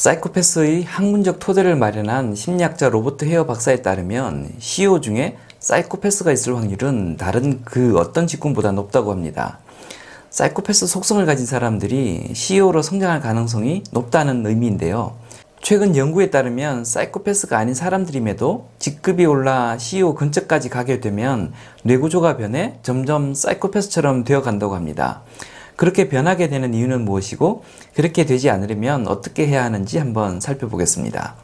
사이코패스의 학문적 토대를 마련한 심리학자 로버트 헤어 박사에 따르면 CEO 중에 사이코패스가 있을 확률은 다른 그 어떤 직군보다 높다고 합니다. 사이코패스 속성을 가진 사람들이 CEO로 성장할 가능성이 높다는 의미인데요. 최근 연구에 따르면 사이코패스가 아닌 사람들임에도 직급이 올라 CEO 근처까지 가게 되면 뇌구조가 변해 점점 사이코패스처럼 되어 간다고 합니다. 그렇게 변하게 되는 이유는 무엇이고 그렇게 되지 않으려면 어떻게 해야 하는지 한번 살펴보겠습니다.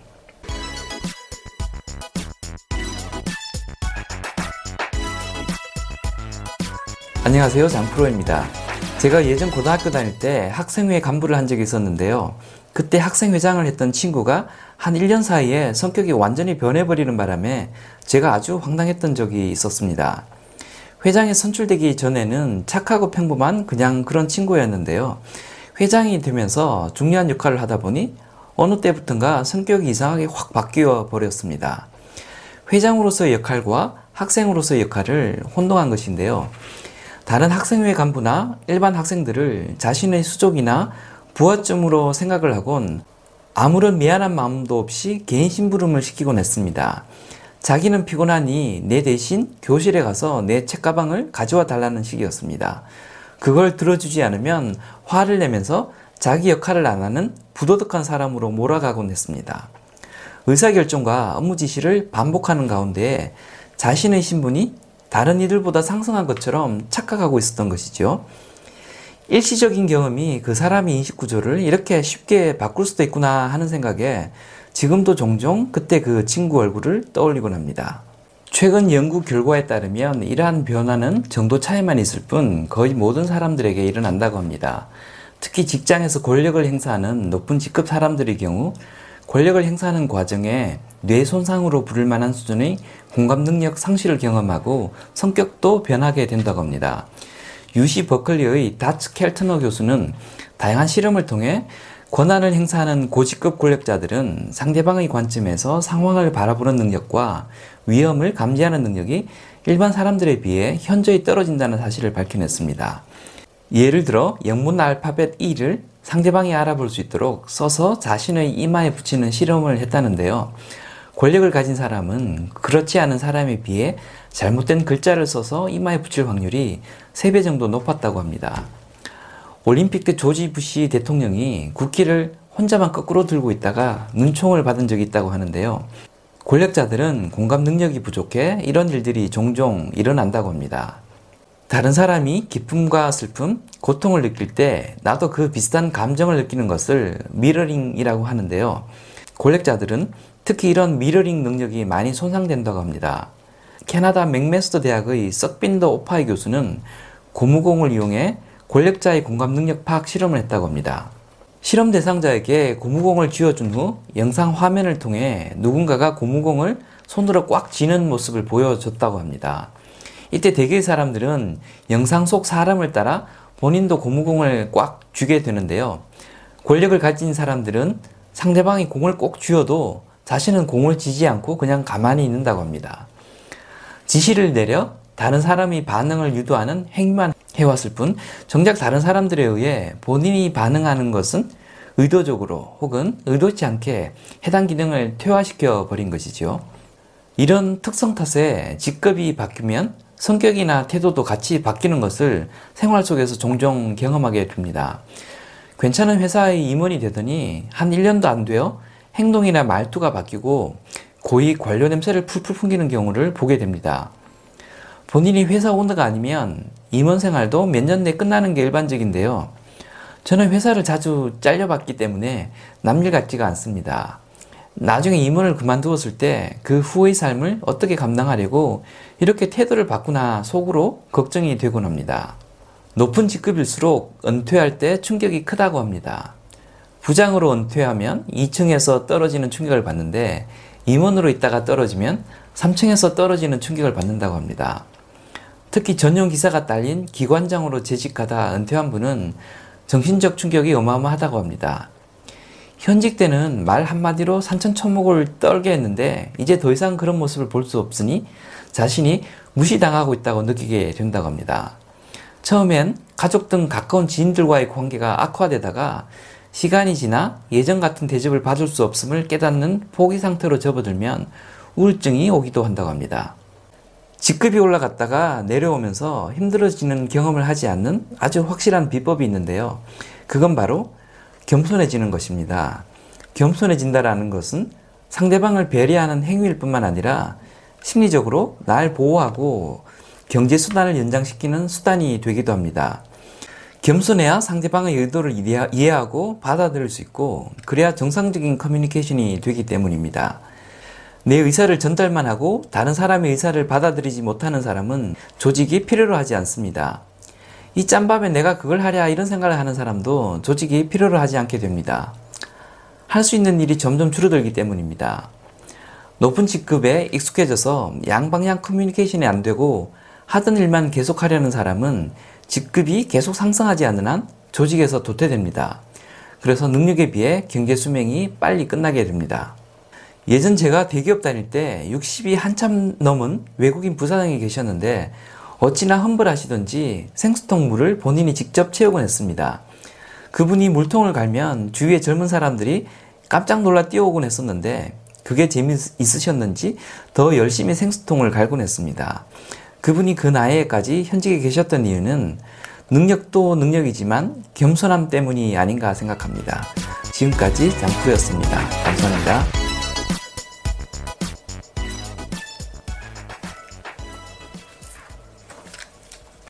안녕하세요. 장프로입니다. 제가 예전 고등학교 다닐 때 학생회 간부를 한 적이 있었는데요. 그때 학생회장을 했던 친구가 한 1년 사이에 성격이 완전히 변해버리는 바람에 제가 아주 황당했던 적이 있었습니다. 회장에 선출되기 전에는 착하고 평범한 그냥 그런 친구였는데요. 회장이 되면서 중요한 역할을 하다 보니 어느 때부턴가 성격이 이상하게 확 바뀌어 버렸습니다. 회장으로서의 역할과 학생으로서의 역할을 혼동한 것인데요. 다른 학생회 간부나 일반 학생들을 자신의 수족이나 부하점으로 생각을 하곤 아무런 미안한 마음도 없이 개인 심부름을 시키곤 했습니다. 자기는 피곤하니 내 대신 교실에 가서 내 책가방을 가져와 달라는 식이었습니다. 그걸 들어주지 않으면 화를 내면서 자기 역할을 안 하는 부도덕한 사람으로 몰아가곤 했습니다. 의사결정과 업무 지시를 반복하는 가운데 자신의 신분이 다른 이들보다 상승한 것처럼 착각하고 있었던 것이죠. 일시적인 경험이 그 사람의 인식 구조를 이렇게 쉽게 바꿀 수도 있구나 하는 생각에 지금도 종종 그때 그 친구 얼굴을 떠올리곤 합니다. 최근 연구 결과에 따르면 이러한 변화는 정도 차이만 있을 뿐 거의 모든 사람들에게 일어난다고 합니다. 특히 직장에서 권력을 행사하는 높은 직급 사람들의 경우 권력을 행사하는 과정에 뇌 손상으로 부를 만한 수준의 공감 능력 상실을 경험하고 성격도 변하게 된다고 합니다. 유시 버클리의 다츠 켈트너 교수는 다양한 실험을 통해 권한을 행사하는 고직급 권력자들은 상대방의 관점에서 상황을 바라보는 능력과 위험을 감지하는 능력이 일반 사람들에 비해 현저히 떨어진다는 사실을 밝혀냈습니다. 예를 들어 영문 알파벳 E를 상대방이 알아볼 수 있도록 써서 자신의 이마에 붙이는 실험을 했다는데요. 권력을 가진 사람은 그렇지 않은 사람에 비해 잘못된 글자를 써서 이마에 붙일 확률이 3배 정도 높았다고 합니다. 올림픽 때 조지 부시 대통령이 국기를 혼자만 거꾸로 들고 있다가 눈총을 받은 적이 있다고 하는데요. 권력자들은 공감 능력이 부족해 이런 일들이 종종 일어난다고 합니다. 다른 사람이 기쁨과 슬픔, 고통을 느낄 때 나도 그 비슷한 감정을 느끼는 것을 mirroring이라고 하는데요. 권력자들은 특히 이런 미러링 능력이 많이 손상된다고 합니다. 캐나다 맥메스터 대학의 썩빈더 오파이 교수는 고무공을 이용해 권력자의 공감 능력 파악 실험을 했다고 합니다. 실험 대상자에게 고무공을 쥐어준 후 영상 화면을 통해 누군가가 고무공을 손으로 꽉 쥐는 모습을 보여줬다고 합니다. 이때 대개의 사람들은 영상 속 사람을 따라 본인도 고무공을 꽉 쥐게 되는데요. 권력을 가진 사람들은 상대방이 공을 꼭 쥐어도 자신은 공을 쥐지 않고 그냥 가만히 있는다고 합니다. 지시를 내려 다른 사람이 반응을 유도하는 행위만 해왔을 뿐 정작 다른 사람들에 의해 본인이 반응하는 것은 의도적으로 혹은 의도치 않게 해당 기능을 퇴화시켜 버린 것이죠. 이런 특성 탓에 직급이 바뀌면 성격이나 태도도 같이 바뀌는 것을 생활 속에서 종종 경험하게 됩니다. 괜찮은 회사의 임원이 되더니 한 1년도 안 되어 행동이나 말투가 바뀌고 고위 관료 냄새를 풀풀 풍기는 경우를 보게 됩니다. 본인이 회사 오너가 아니면 임원 생활도 몇 년 내 끝나는 게 일반적인데요. 저는 회사를 자주 잘려봤기 때문에 남일 같지가 않습니다. 나중에 임원을 그만두었을 때 그 후의 삶을 어떻게 감당하려고 이렇게 태도를 바꾸나 속으로 걱정이 되곤 합니다. 높은 직급일수록 은퇴할 때 충격이 크다고 합니다. 부장으로 은퇴하면 2층에서 떨어지는 충격을 받는데 임원으로 있다가 떨어지면 3층에서 떨어지는 충격을 받는다고 합니다. 특히 전용 기사가 딸린 기관장으로 재직하다 은퇴한 분은 정신적 충격이 어마어마하다고 합니다. 현직 때는 말 한마디로 산천초목을 떨게 했는데 이제 더 이상 그런 모습을 볼 수 없으니 자신이 무시당하고 있다고 느끼게 된다고 합니다. 처음엔 가족 등 가까운 지인들과의 관계가 악화되다가 시간이 지나 예전 같은 대접을 받을 수 없음을 깨닫는 포기 상태로 접어들면 우울증이 오기도 한다고 합니다. 직급이 올라갔다가 내려오면서 힘들어지는 경험을 하지 않는 아주 확실한 비법이 있는데요. 그건 바로 겸손해지는 것입니다. 겸손해진다라는 것은 상대방을 배려하는 행위일 뿐만 아니라 심리적으로 날 보호하고 경제 수단을 연장시키는 수단이 되기도 합니다. 겸손해야 상대방의 의도를 이해하고 받아들일 수 있고 그래야 정상적인 커뮤니케이션이 되기 때문입니다. 내 의사를 전달만 하고 다른 사람의 의사를 받아들이지 못하는 사람은 조직이 필요로 하지 않습니다. 이 짬밥에 내가 그걸 하랴 이런 생각을 하는 사람도 조직이 필요로 하지 않게 됩니다. 할 수 있는 일이 점점 줄어들기 때문입니다. 높은 직급에 익숙해져서 양방향 커뮤니케이션이 안 되고 하던 일만 계속 하려는 사람은 직급이 계속 상승하지 않는 한 조직에서 도태됩니다. 그래서 능력에 비해 경제 수명이 빨리 끝나게 됩니다. 예전 제가 대기업 다닐 때 60이 한참 넘은 외국인 부사장이 계셨는데 어찌나 험불하시던지 생수통 물을 본인이 직접 채우곤 했습니다. 그분이 물통을 갈면 주위에 젊은 사람들이 깜짝 놀라 뛰어오곤 했었는데 그게 재미있으셨는지 더 열심히 생수통을 갈곤 했습니다. 그분이 그 나이에까지 현직에 계셨던 이유는 능력도 능력이지만 겸손함 때문이 아닌가 생각합니다. 지금까지 장프였습니다. 감사합니다.